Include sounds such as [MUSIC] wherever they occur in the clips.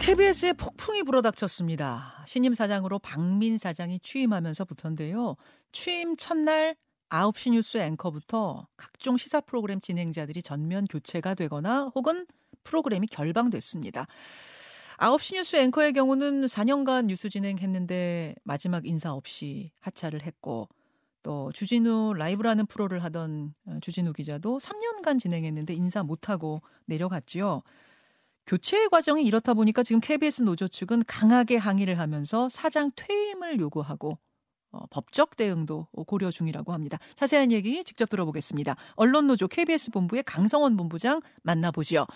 KBS에 폭풍이 불어닥쳤습니다. 신임 사장으로 박민 사장이 취임하면서부터인데요. 취임 첫날 9시 뉴스 앵커부터 각종 시사 프로그램 진행자들이 전면 교체가 되거나 혹은 프로그램이 결방됐습니다. 9시 뉴스 앵커의 경우는 4년간 뉴스 진행했는데 마지막 인사 없이 하차를 했고 또 주진우 라이브라는 프로를 하던 어, 주진우 기자도 3년간 진행했는데 인사 못하고 내려갔지요. 교체 과정이 이렇다 보니까 지금 KBS 노조 측은 강하게 항의를 하면서 사장 퇴임을 요구하고 어, 법적 대응도 고려 중이라고 합니다. 자세한 얘기 직접 들어보겠습니다. 언론노조 KBS 본부의 강성원 본부장 만나보지요.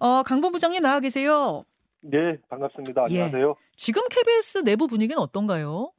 어, 강 본부장님 나와 계세요. 네, 반갑습니다. 예. 안녕하세요. 예. 지금 KBS 내부 분위기는 어떤가요?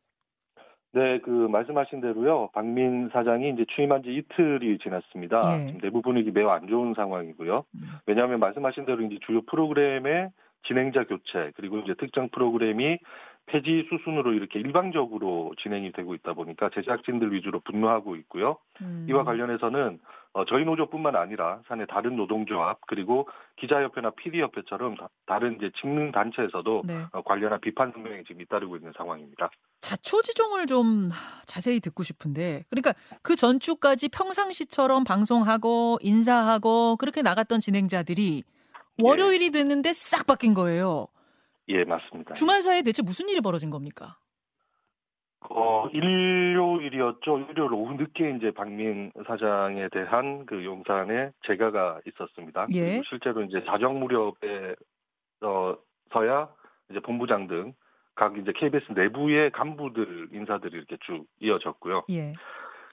네, 그 말씀하신 대로요. 박민 사장이 이제 취임한 지 이틀이 지났습니다. 예. 지금 내부 분위기 매우 안 좋은 상황이고요. 음. 왜냐하면 말씀하신 대로 이제 주요 프로그램의 진행자 교체 그리고 이제 특정 프로그램이 폐지 수순으로 이렇게 일방적으로 진행이 되고 있다 보니까 제작진들 위주로 분노하고 있고요. 음. 이와 관련해서는 어, 저희 노조뿐만 아니라 사내 다른 노동조합 그리고 기자협회나 PD협회처럼 다, 른 이제 직능 단체에서도 네. 어, 관련한 비판 성명이 지금 잇따르고 있는 상황입니다. 자초지종을 좀 자세히 듣고 싶은데 그러니까 그 전주까지 평상시처럼 방송하고 인사하고 그렇게 나갔던 진행자들이 예. 월요일이 됐는데 싹 바뀐 거예요. 예, 맞습니다. 주말 사이에 대체 무슨 일이 벌어진 겁니까? 어, 일요일이었죠. 일요일 오후 늦게 이제 박민 사장에 대한 그 용산에 재가가 있었습니다. 예. 그리고 실제로 이제 자정 무렵에 어, 서야 이제 본부장 등 각 이제 KBS 내부의 간부들 인사들이 이렇게 쭉 이어졌고요. 예.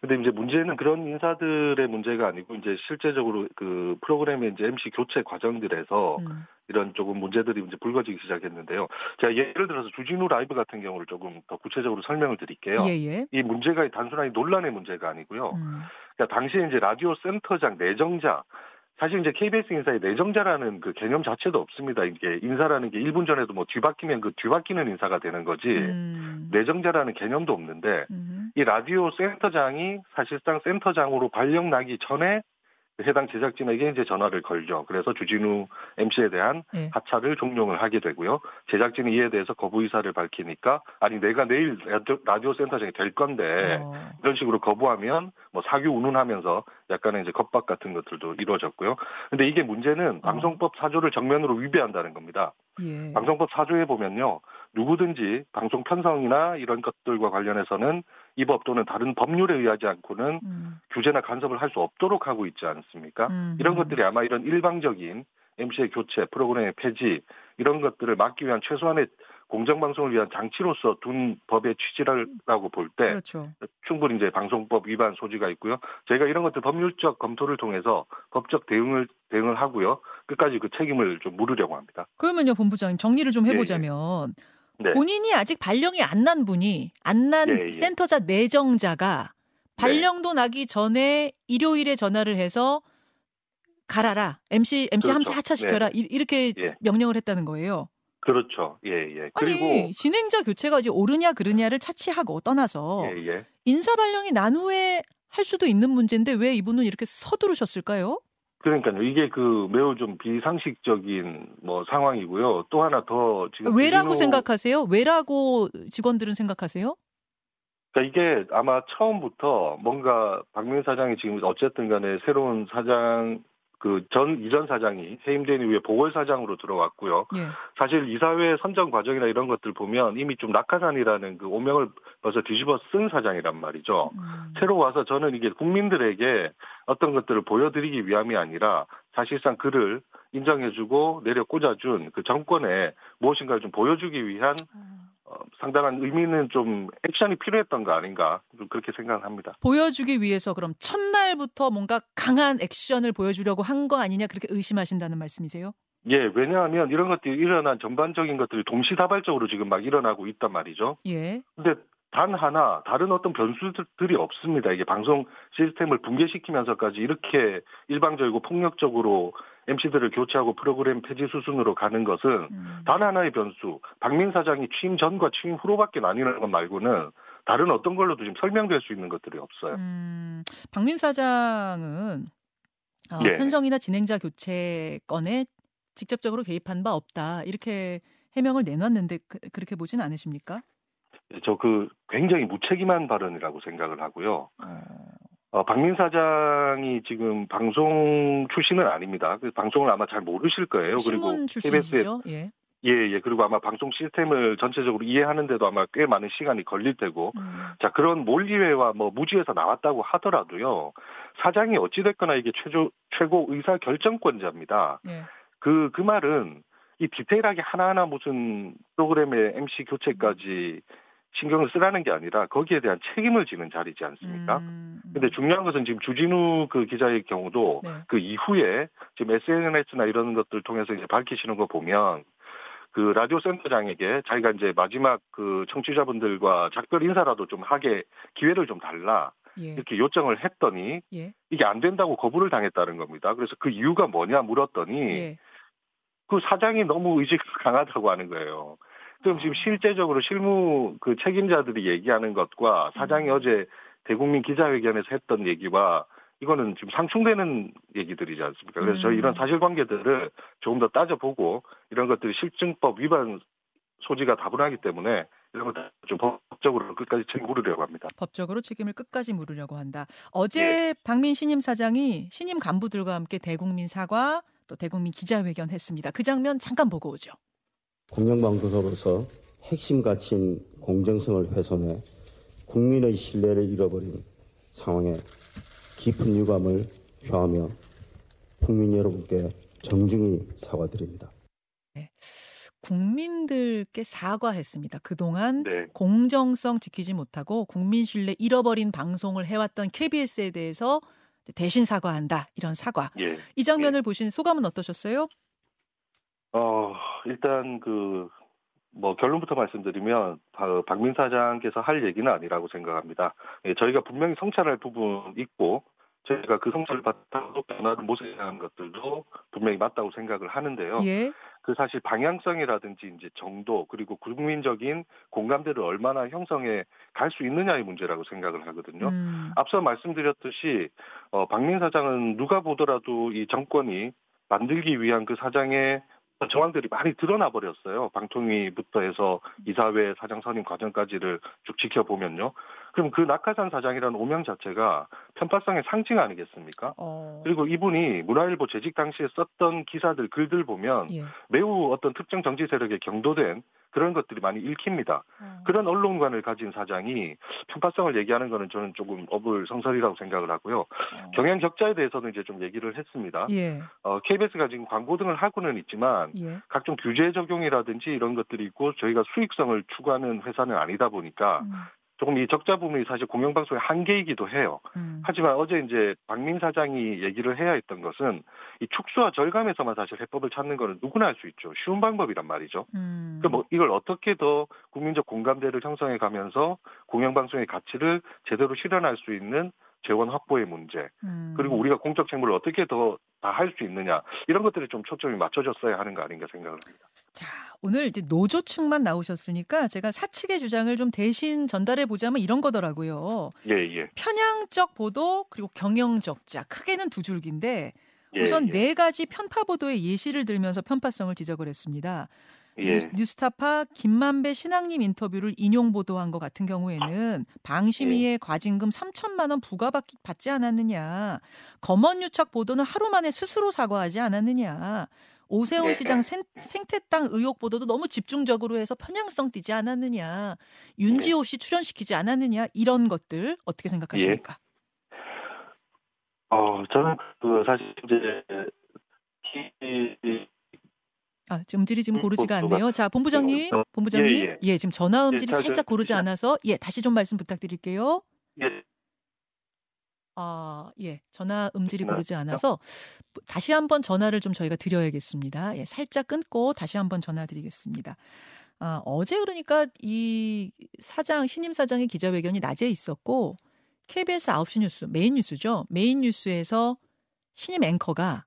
근데 이제 문제는 그런 인사들의 문제가 아니고 이제 실제적으로 그 프로그램의 이제 MC 교체 과정들에서 음. 이런 조금 문제들이 이제 불거지기 시작했는데요. 제가 예를 들어서 주진우 라이브 같은 경우를 조금 더 구체적으로 설명을 드릴게요. 예예. 예. 이 문제가 단순하게 논란의 문제가 아니고요. 음. 그러니까 당시에 이제 라디오 센터장 내정자 사실 이제 KBS 인사의 내정자라는 그 개념 자체도 없습니다. 이게 인사라는 게 1분 전에도 뭐 뒤바뀌면 그 뒤바뀌는 인사가 되는 거지 음. 내정자라는 개념도 없는데 음. 이 라디오 센터장이 사실상 센터장으로 발령 나기 전에 해당 제작진에게 이제 전화를 걸죠. 그래서 주진우 MC에 대한 네. 하차를 종용을 하게 되고요. 제작진이 이에 대해서 거부 의사를 밝히니까 아니 내가 내일 라디오 센터장이 될 건데 어. 이런 식으로 거부하면 뭐 사규 운운하면서 약간의 이제 겁박 같은 것들도 이루어졌고요. 근데 이게 문제는 어. 방송법 사조를 정면으로 위배한다는 겁니다. 예. 방송법 사조에 보면요. 누구든지 방송 편성이나 이런 것들과 관련해서는 이 법 또는 다른 법률에 의하지 않고는 음. 규제나 간섭을 할 수 없도록 하고 있지 않습니까? 음. 이런 것들이 아마 이런 일방적인 MC의 교체, 프로그램의 폐지 이런 것들을 막기 위한 최소한의 공정방송을 위한 장치로서 둔 법의 취지라고 볼때 그렇죠. 충분히 이제 방송법 위반 소지가 있고요. 저희가 이런 것들 법률적 검토를 통해서 법적 대응을 대응을 하고요. 끝까지 그 책임을 좀 물으려고 합니다. 그러면요, 본부장님 정리를 좀 해보자면 예, 예. 네. 본인이 아직 발령이 안 난 분이 안난 예, 예. 센터자 내정자가 발령도 네. 나기 전에 일요일에 전화를 해서 가라라 MC MC 그렇죠. 함차 하차시켜라 네. 이렇게 예. 명령을 했다는 거예요. 그렇죠. 예, 예. 그리고 아니, 진행자 교체가 이제 옳으냐 그르냐를 차치하고 떠나서 예, 예. 인사 발령이 난 후에 할 수도 있는 문제인데 왜 이분은 이렇게 서두르셨을까요? 그러니까요. 이게 그 매우 좀 비상식적인 뭐 상황이고요. 또 하나 더 지금 왜라고 주진우... 생각하세요? 왜라고 직원들은 생각하세요? 그러니까 이게 아마 처음부터 뭔가 박민 사장이 지금 어쨌든 간에 새로운 사장 그 전 이전 사장이 해임된 이후에 보궐사장으로 들어왔고요. 예. 사실 이사회 선정 과정이나 이런 것들 보면 이미 좀 낙하산이라는 그 오명을 벌써 뒤집어 쓴 사장이란 말이죠. 음. 새로 와서 저는 이게 국민들에게 어떤 것들을 보여드리기 위함이 아니라 사실상 그를 인정해주고 내려 꽂아준 그 정권에 무엇인가를 좀 보여주기 위한 음. 어, 상당한 의미는 좀 액션이 필요했던 거 아닌가 좀 그렇게 생각합니다. 보여주기 위해서 그럼 첫날부터 뭔가 강한 액션을 보여주려고 한 거 아니냐 그렇게 의심하신다는 말씀이세요? 예, 왜냐하면 이런 것들이 일어난 전반적인 것들이 동시다발적으로 지금 막 일어나고 있단 말이죠. 예. 근데 단 하나 다른 어떤 변수들이 없습니다. 이게 방송 시스템을 붕괴시키면서까지 이렇게 일방적이고 폭력적으로 MC들을 교체하고 프로그램 폐지 수순으로 가는 것은 음. 단 하나의 변수, 박민 사장이 취임 전과 취임 후로밖에 나뉘는 것 말고는 다른 어떤 걸로도 지금 설명될 수 있는 것들이 없어요. 음, 박민 사장은 어, 예. 편성이나 진행자 교체 건에 직접적으로 개입한 바 없다 이렇게 해명을 내놨는데 그, 렇게 보진 않으십니까? 네, 저그 굉장히 무책임한 발언이라고 생각을 하고요. 어... 어, 박민 사장이 지금 방송 출신은 아닙니다. 그 방송을 아마 잘 모르실 거예요. 그리고 KBS죠. 예. 예, 예. 그리고 아마 방송 시스템을 전체적으로 이해하는데도 아마 꽤 많은 시간이 걸릴 테고. 음. 자, 그런 몰리회와 뭐 무지에서 나왔다고 하더라도요. 사장이 어찌됐거나 이게 최조, 최고 의사 결정권자입니다. 예. 그, 그 말은 이 디테일하게 하나하나 무슨 프로그램의 MC 교체까지 신경을 쓰라는 게 아니라 거기에 대한 책임을 지는 자리지 않습니까? 음, 음. 근데 중요한 것은 지금 주진우 그 기자의 경우도 네. 그 이후에 지금 SNS나 이런 것들 통해서 이제 밝히시는 거 보면 그 라디오 센터장에게 자기가 이제 마지막 그 청취자분들과 작별 인사라도 좀 하게 기회를 좀 달라. 예. 이렇게 요청을 했더니 예. 이게 안 된다고 거부를 당했다는 겁니다. 그래서 그 이유가 뭐냐 물었더니 예. 그 사장이 너무 의지가 [LAUGHS] 강하다고 하는 거예요. 그럼 지금 아. 실제적으로 실무 그 책임자들이 얘기하는 것과 사장이 음. 어제 대국민 기자회견에서 했던 얘기와 이거는 지금 상충되는 얘기들이지 않습니까? 그래서 저희 이런 음. 사실관계들을 조금 더 따져보고 이런 것들이 실증법 위반 소지가 다분하기 때문에 이런 것들 좀 법적으로 끝까지 책임 물으려고 합니다. 법적으로 책임을 끝까지 물으려고 한다. 어제 네. 박민 신임 사장이 신임 간부들과 함께 대국민 사과 또 대국민 기자회견 했습니다. 그 장면 잠깐 보고 오죠. 공영방송으로서 핵심 가치인 공정성을 훼손해 국민의 신뢰를 잃어버린 상황에 깊은 유감을 표하며 국민 여러분께 정중히 사과드립니다. 네. 국민들께 사과했습니다. 그동안 네. 공정성 지키지 못하고 국민 신뢰 잃어버린 방송을 해왔던 KBS에 대해서 대신 사과한다. 이런 사과. 예. 이 장면을 예. 보신 소감은 어떠셨어요? 어, 일단 그, 뭐 결론부터 말씀드리면 박민 사장께서 할 얘기는 아니라고 생각합니다. 예, 저희가 분명히 성찰할 부분 있고 저희가 그 성찰을 바탕으로 변화를 모색한 것들도 분명히 맞다고 생각을 하는데요. 예. 그 사실 방향성이라든지 이제 정도 그리고 국민적인 공감대를 얼마나 형성해 갈 수 있느냐의 문제라고 생각을 하거든요. 음. 앞서 말씀드렸듯이 어, 박민 사장은 누가 보더라도 이 정권이 만들기 위한 그 사장의 정황들이 많이 드러나 버렸어요. 방통위부터 해서 이사회 사장 선임 과정까지를 쭉 지켜보면요. 그럼 그 낙하산 사장이라는 오명 자체가 편파성의 상징 아니겠습니까? 어... 그리고 이분이 문화일보 재직 당시에 썼던 기사들 글들 보면 예. 매우 어떤 특정 정치 세력에 경도된 그런 것들이 많이 읽힙니다. 어... 그런 언론관을 가진 사장이 편파성을 얘기하는 거는 저는 조금 어불성설이라고 생각을 하고요. 어... 경영 적자에 대해서는 이제 좀 얘기를 했습니다. 예. 어, KBS가 지금 광고 등을 하고는 있지만 예. 각종 규제 적용이라든지 이런 것들이 있고 저희가 수익성을 추구하는 회사는 아니다 보니까 음. 조금 이 적자 부분이 사실 공영방송의 한계이기도 해요. 음. 하지만 어제 이제 박민 사장이 얘기를 해야 했던 것은 이 축소와 절감에서만 사실 해법을 찾는 거는 누구나 할 수 있죠. 쉬운 방법이란 말이죠. 음. 그뭐 이걸 어떻게 더 국민적 공감대를 형성해 가면서 공영방송의 가치를 제대로 실현할 수 있는 재원 확보의 문제 음. 그리고 우리가 공적 책무를 어떻게 더 다 할 수 있느냐 이런 것들이 좀 초점이 맞춰졌어야 하는 거 아닌가 생각을 합니다. 자 오늘 이제 노조 측만 나오셨으니까 제가 사측의 주장을 좀 대신 전달해 보자면 이런 거더라고요. 예 예. 편향적 보도 그리고 경영적자 크게는 두 줄기인데 예, 우선 예. 네 가지 편파 보도의 예시를 들면서 편파성을 지적을 했습니다. 예. 뉴스타파 김만배 신앙님 인터뷰를 인용 보도한 것 같은 경우에는 방심위의 예. 과징금 3천만 원 부과받지 않았느냐. 검언유착 보도는 하루 만에 스스로 사과하지 않았느냐. 오세훈 예. 시장 생, 태땅 의혹 보도도 너무 집중적으로 해서 편향성 띠지 않았느냐. 윤지호 씨 출연시키지 않았느냐. 이런 것들 어떻게 생각하십니까? 예. 어, 저는 그 사실 이제 아, 음질이 지금 고르지가 않네요. 자, 본부장님, 어, 본부장님, 예, 예. 예 지금 전화 음질이 예, 살짝 고르지 않아서 예, 다시 좀 말씀 부탁드릴게요. 예. 아, 예. 전화 음질이 고르지 않아서 다시 한번 전화를 좀 저희가 드려야겠습니다. 예, 살짝 끊고 다시 한번 전화 드리겠습니다. 아, 어제 그러니까 이 사장, 신임 사장의 기자회견이 낮에 있었고 KBS 9시 뉴스, 메인 뉴스죠. 메인 뉴스에서 신임 앵커가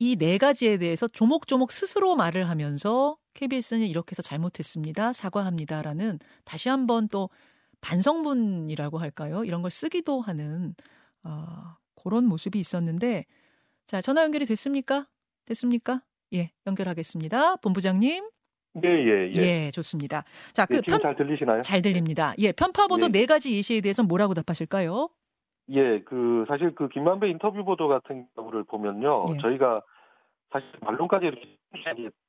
이 네 가지에 대해서 조목조목 스스로 말을 하면서 KBS는 이렇게 해서 잘못했습니다. 사과합니다라는 다시 한번 또 반성문이라고 할까요? 이런 걸 쓰기도 하는 어, 그런 모습이 있었는데 자 전화 연결이 됐습니까? 됐습니까? 예 연결하겠습니다. 본부장님. 예, 예, 예. 예, 좋습니다. 자, 그 예, 지금 편... 잘 들리시나요? 잘 들립니다. 예, 편파 보도 예. 네 가지 예시에 대해서 뭐라고 답하실까요? 예, 그 사실 그 김만배 인터뷰 보도 같은 경우를 보면요, 예. 저희가 사실 말론까지 이렇게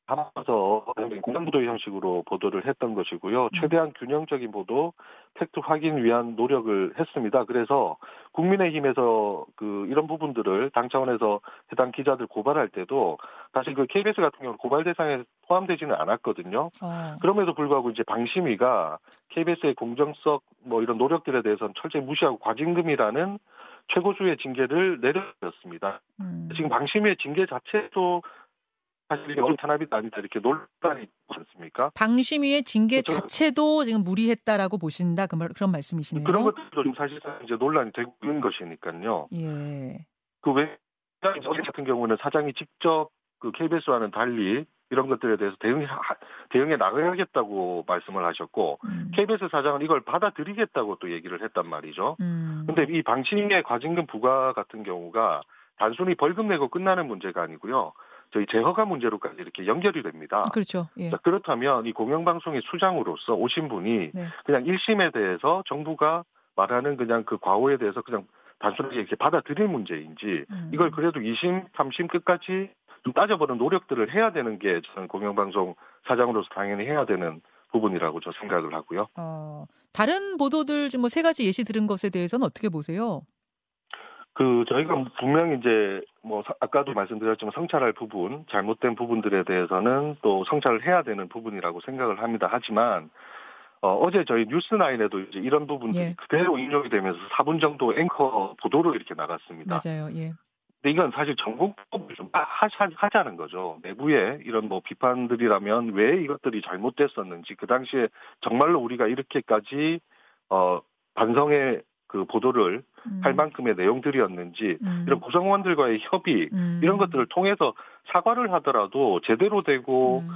담아서 공장부도 형식으로 보도를 했던 것이고요. 음. 최대한 균형적인 보도, 팩트 확인 위한 노력을 했습니다. 그래서 국민의힘에서 그 이런 부분들을 당 차원에서 해당 기자들 고발할 때도 사실 그 KBS 같은 경우는 고발 대상에 포함되지는 않았거든요. 어. 그럼에도 불구하고 이제 방심위가 KBS의 공정성 뭐 이런 노력들에 대해서는 철저히 무시하고 과징금이라는 최고수의 징계를 내렸습니다. 음. 지금 방심위의 징계 자체도 사실 이게 어느 탄압이 아니다 이렇게 논란이 있지 않습니까? 방심위의 징계 그렇죠. 자체도 지금 무리했다라고 보신다 그 말, 그런 말씀이시네요. 그런 것들도 지금 사실상 이제 논란이 되고 있는 것이니까요. 예. 그왜 어제 같은 경우는 사장이 직접 그 KBS와는 달리 이런 것들에 대해서 대응 대응해 나가야겠다고 말씀을 하셨고 음. KBS 사장은 이걸 받아들이겠다고 또 얘기를 했단 말이죠. 음. 근데 이 방침의 과징금 부과 같은 경우가 단순히 벌금 내고 끝나는 문제가 아니고요. 저희 재허가 문제로까지 이렇게 연결이 됩니다. 그렇죠. 예. 자, 그렇다면 이 공영방송의 수장으로서 오신 분이 네. 그냥 1심에 대해서 정부가 말하는 그냥 그 과오에 대해서 그냥 단순하게 이렇게 받아들일 문제인지 음. 이걸 그래도 2심, 3심 끝까지 좀 따져보는 노력들을 해야 되는 게 저는 공영방송 사장으로서 당연히 해야 되는 부분이라고 저 생각을 하고요. 어, 다른 보도들 뭐 세 가지 예시 들은 것에 대해서는 어떻게 보세요? 그 저희가 분명히 이제 뭐 아까도 말씀드렸지만 성찰할 부분, 잘못된 부분들에 대해서는 또 성찰을 해야 되는 부분이라고 생각을 합니다. 하지만 어, 어제 저희 뉴스나인에도 이제 이런 부분들이 예. 그대로 인용이 되면서 4분 정도 앵커 보도로 이렇게 나갔습니다. 맞아요. 예. 근데 이건 사실 전공법을 좀 하자는 거죠. 내부에 이런 뭐 비판들이라면 왜 이것들이 잘못됐었는지 그 당시에 정말로 우리가 이렇게까지 어 반성의 그 보도를 음. 할 만큼의 내용들이었는지 음. 이런 구성원들과의 협의 음. 이런 것들을 통해서 사과를 하더라도 제대로 되고 음.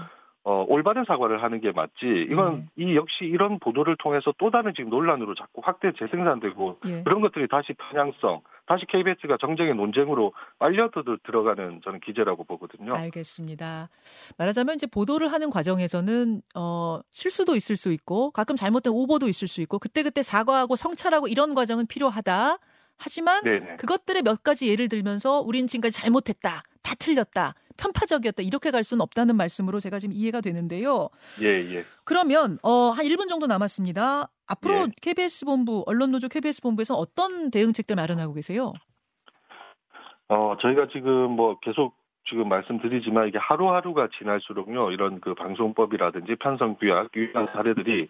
어, 올바른 사과를 하는 게 맞지. 이건 네. 이 역시 이런 보도를 통해서 또 다른 지금 논란으로 자꾸 확대 재생산되고 예. 그런 것들이 다시 편향성, 다시 KBS가 정쟁의 논쟁으로 빨려 들어가는 저는 기제라고 보거든요. 알겠습니다. 말하자면 이제 보도를 하는 과정에서는 어, 실수도 있을 수 있고 가끔 잘못된 오보도 있을 수 있고 그때그때 사과하고 성찰하고 이런 과정은 필요하다. 하지만 네네. 그것들의 몇 가지 예를 들면서 우린 지금까지 잘못했다. 다 틀렸다. 편파적이었다 이렇게 갈 수는 없다는 말씀으로 제가 지금 이해가 되는데요. 예, 예. 그러면 어, 한 1분 정도 남았습니다. 앞으로 예. KBS 본부 언론노조 KBS 본부에서 어떤 대응책들 마련하고 계세요? 어, 저희가 지금 뭐 계속 지금 말씀드리지만 이게 하루하루가 지날수록요 이런 그 방송법이라든지 편성 규약 유한 사례들이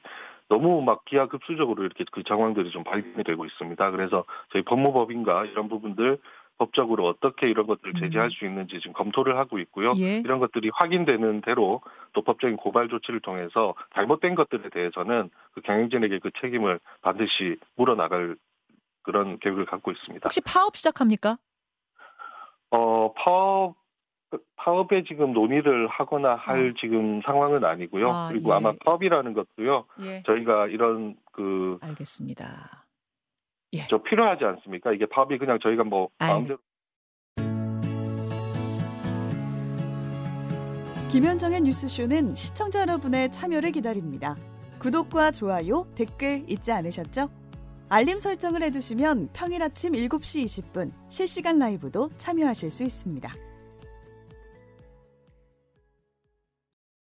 너무 막 기하급수적으로 이렇게 그 정황들이 좀 발견이 되고 있습니다. 그래서 저희 법무법인가 이런 부분들 법적으로 어떻게 이런 것들을 제재할 음. 수 있는지 지금 검토를 하고 있고요. 예. 이런 것들이 확인되는 대로 또 법적인 고발 조치를 통해서 잘못된 것들에 대해서는 그 경영진에게 그 책임을 반드시 물어나갈 그런 계획을 갖고 있습니다. 혹시 파업 시작합니까? 어, 파업 파업에 지금 논의를 하거나 할 어. 지금 상황은 아니고요. 아, 그리고 예. 아마 파업이라는 것도요. 예. 저희가 이런 그 알겠습니다. 예. 저 필요하지 않습니까? 이게 파업이 그냥 저희가 뭐 마음대로 김현정의 뉴스쇼는 시청자 여러분의 참여를 기다립니다. 구독과 좋아요, 댓글 잊지 않으셨죠? 알림 설정을 해두시면 평일 아침 7시 20분 실시간 라이브도 참여하실 수 있습니다.